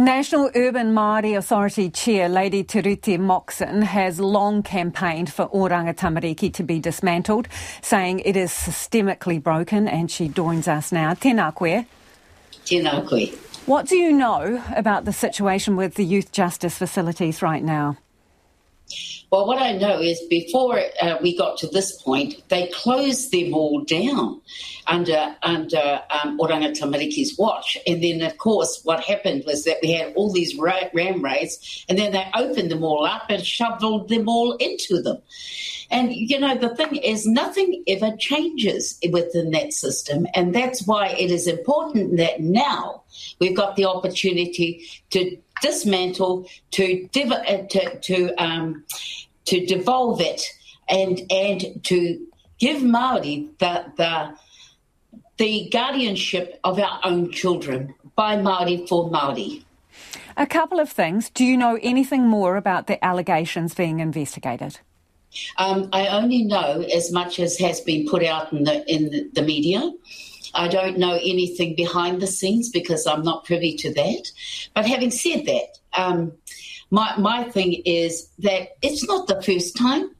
National Urban Māori Authority Chair Lady Tureiti Moxon has long campaigned for Oranga Tamariki to be dismantled, saying it is systemically broken, and she joins us now. Tēnā koe. Tēnā koe. What do you know about the situation with the youth justice facilities right now? Well, what I know is before uh, we got to this point, they closed them all down under under um, Oranga Tamariki's watch. And then, of course, what happened was that we had all these ra- ram raids, and then they opened them all up and shoveled them all into them. And, you know, the thing is, nothing ever changes within that system. And that's why it is important that now we've got the opportunity to dismantle, to, div- uh, to, to, um, to devolve it, and, and to give Māori the, the, the guardianship of our own children by Māori for Māori. A couple of things. Do you know anything more about the allegations being investigated? Um, I only know as much as has been put out in the in the media. I don't know anything behind the scenes because I'm not privy to that. But having said that, um, my my thing is that it's not the first time.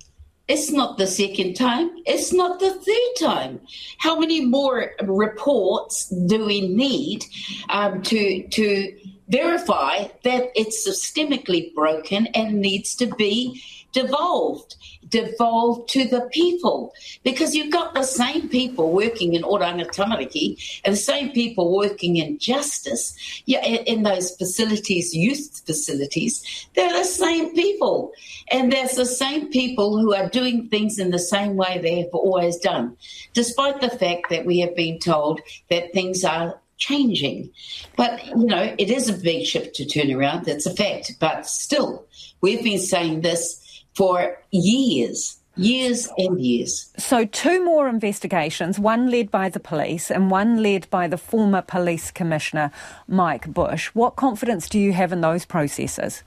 It's not the second time. It's not the third time. How many more reports do we need um, to to verify that it's systemically broken and needs to be devolved, devolved to the people. Because you've got the same people working in Oranga Tamariki and the same people working in justice, yeah, in those facilities, youth facilities, they're the same people. And there's the same people who are doing things in the same way they have always done, despite the fact that we have been told that things are changing. But, you know, it is a big ship to turn around. That's a fact. But still, we've been saying this for years. Years and years. So, two more investigations, one led by the police and one led by the former police commissioner, Mike Bush. What confidence do you have in those processes?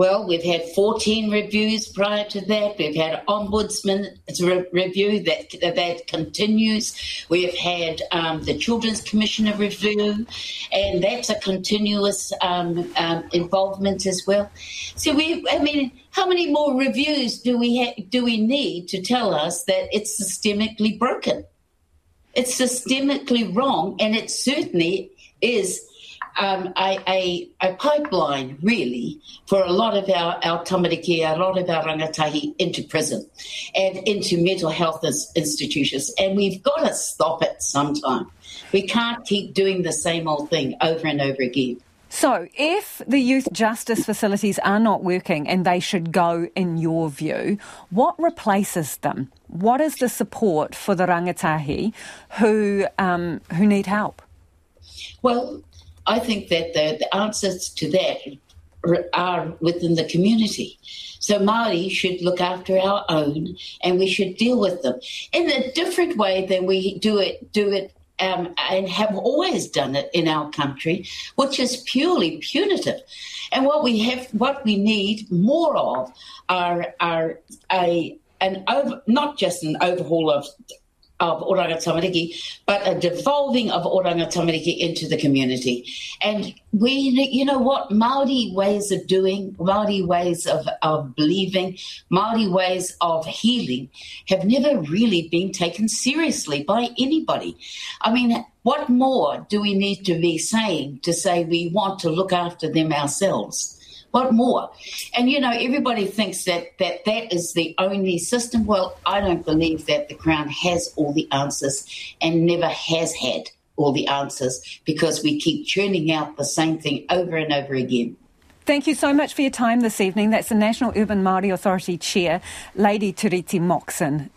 Well, we've had 14 reviews prior to that. We've had an ombudsman re- review that that continues. We've had um, the Children's Commissioner review, and that's a continuous um, um, involvement as well. So we, I mean, how many more reviews do we ha- do we need to tell us that it's systemically broken? It's systemically wrong, and it certainly is um, a, a, a, pipeline, really, for a lot of our, our tamariki, a lot of our rangatahi into prison and into mental health institutions. And we've got to stop it sometime. We can't keep doing the same old thing over and over again. So, if the youth justice facilities are not working and they should go, in your view, what replaces them? What is the support for the rangatahi who um, who need help? Well, I think that the, the answers to that are within the community. So Māori should look after our own, and we should deal with them in a different way than we do it do it um, and have always done it in our country, which is purely punitive. And what we have, what we need more of, are are a an over, not just an overhaul of of Oranga Tamariki, but a devolving of Oranga Tamariki into the community. And we, you know what, Maori ways of doing, Maori ways of, of believing, Maori ways of healing have never really been taken seriously by anybody. I mean, what more do we need to be saying to say we want to look after them ourselves? What more? And you know, everybody thinks that that that is the only system. Well, I don't believe that the Crown has all the answers and never has had all the answers because we keep churning out the same thing over and over again. Thank you so much for your time this evening. That's the National Urban Māori Authority Chair, Lady Tureiti Moxon.